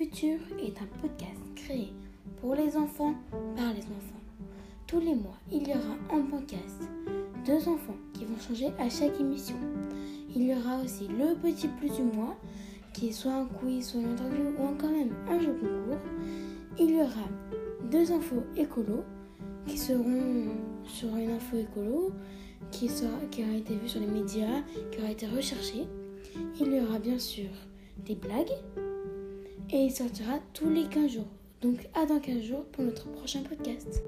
futur est un podcast créé pour les enfants par les enfants. Tous les mois, il y aura un podcast, deux enfants qui vont changer à chaque émission. Il y aura aussi le petit plus du mois, qui est soit un quiz, soit une interview ou encore même un jeu concours. Il y aura deux infos écolo qui seront sur une info écolo qui, sera, qui aura été vue sur les médias, qui aura été recherchée. Il y aura bien sûr des blagues et il sortira tous les 15 jours. Donc à dans 15 jours pour notre prochain podcast.